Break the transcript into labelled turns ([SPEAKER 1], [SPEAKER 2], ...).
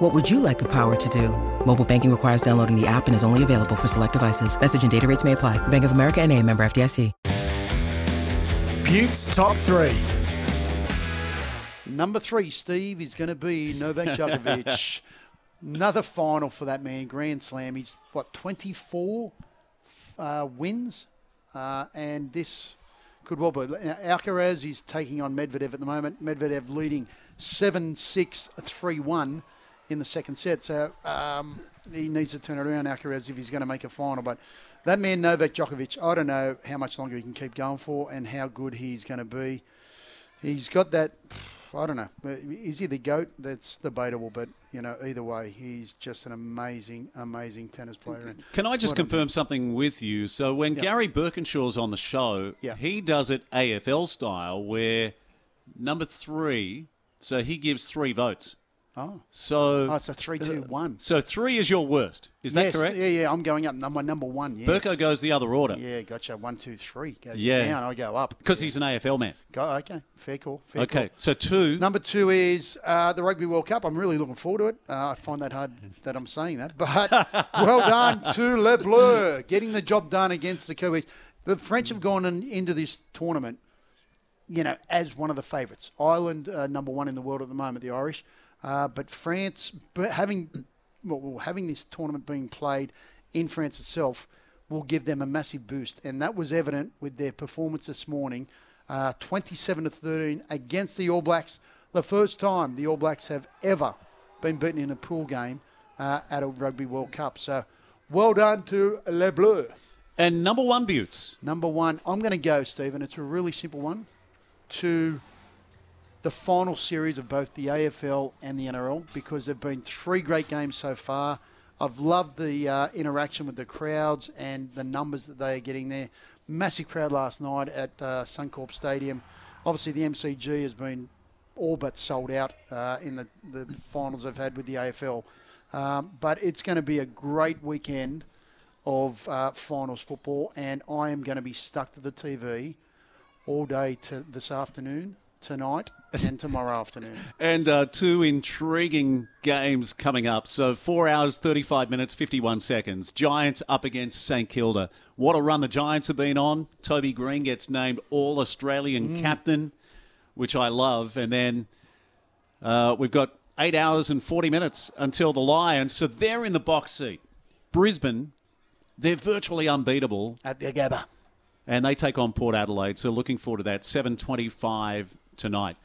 [SPEAKER 1] What would you like the power to do? Mobile banking requires downloading the app and is only available for select devices. Message and data rates may apply. Bank of America and a member FDIC.
[SPEAKER 2] Buetts top three.
[SPEAKER 3] Number three, Steve, is going to be Novak Djokovic. Another final for that man, Grand Slam. He's, what, 24 uh, wins? Uh, and this could well be. Alcaraz is taking on Medvedev at the moment. Medvedev leading 7 6 3 1 in the second set. So um, he needs to turn it around, Alcaraz, if he's going to make a final. But that man, Novak Djokovic, I don't know how much longer he can keep going for and how good he's going to be. He's got that. I don't know. Is he the goat? That's debatable, but you know, either way, he's just an amazing, amazing tennis player. And
[SPEAKER 4] Can I just
[SPEAKER 3] what
[SPEAKER 4] confirm something with you? So when
[SPEAKER 3] Yeah.
[SPEAKER 4] Gary Birkinshaw's on the show,
[SPEAKER 3] Yeah.
[SPEAKER 4] he does it AFL style, where number three, so he gives three votes.
[SPEAKER 3] Oh,
[SPEAKER 4] So
[SPEAKER 3] oh, it's a three-two-one.
[SPEAKER 4] so three is your worst. Is that correct?
[SPEAKER 3] Yeah, yeah. I'm going up. Number number one. Yes.
[SPEAKER 4] Burko goes the other order
[SPEAKER 3] Yeah, gotcha. One, two, three. Goes
[SPEAKER 4] Yeah.
[SPEAKER 3] down. I go up
[SPEAKER 4] because
[SPEAKER 3] yeah.
[SPEAKER 4] he's an AFL man.
[SPEAKER 3] Go, okay. Fair call. Fair
[SPEAKER 4] Okay,
[SPEAKER 3] call.
[SPEAKER 4] so two.
[SPEAKER 3] Number two is uh, the Rugby World Cup. I'm really looking forward to it. Uh, I find that hard that I'm saying that, but well done to Le Bleu getting the job done against the Kiwis. The French have gone in, into this tournament, you know, as one of the favourites. Ireland uh, number one in the world at the moment, the Irish, uh, but France, but having well, having this tournament being played in France itself will give them a massive boost, and that was evident with their performance this morning, uh, 27 to 13 against the All Blacks. The first time the All Blacks have ever been beaten in a pool game uh, at a Rugby World Cup. So, well done to Le Bleu.
[SPEAKER 4] and number one Buetts.
[SPEAKER 3] Number one, I'm going to go, Stephen. It's a really simple one. To the final series of both the AFL and the NRL because there've been three great games so far. I've loved the uh, interaction with the crowds and the numbers that they are getting there. Massive crowd last night at uh, Suncorp Stadium. Obviously, the MCG has been all but sold out uh, in the, the finals I've had with the AFL. Um, but it's going to be a great weekend of uh, finals football, and I am going to be stuck to the TV all day to this afternoon, tonight, and tomorrow afternoon.
[SPEAKER 4] And uh, two intriguing games coming up. So four hours, 35 minutes, 51 seconds. Giants up against St Kilda. What a run the Giants have been on. Toby Greene gets named All Australian captain, which I love. And then uh, we've got eight hours and 40 minutes until the Lions. So they're in the box seat. Brisbane, they're virtually unbeatable
[SPEAKER 3] At the Gabba.
[SPEAKER 4] and they take on Port Adelaide. So looking forward to that. 7:25 tonight.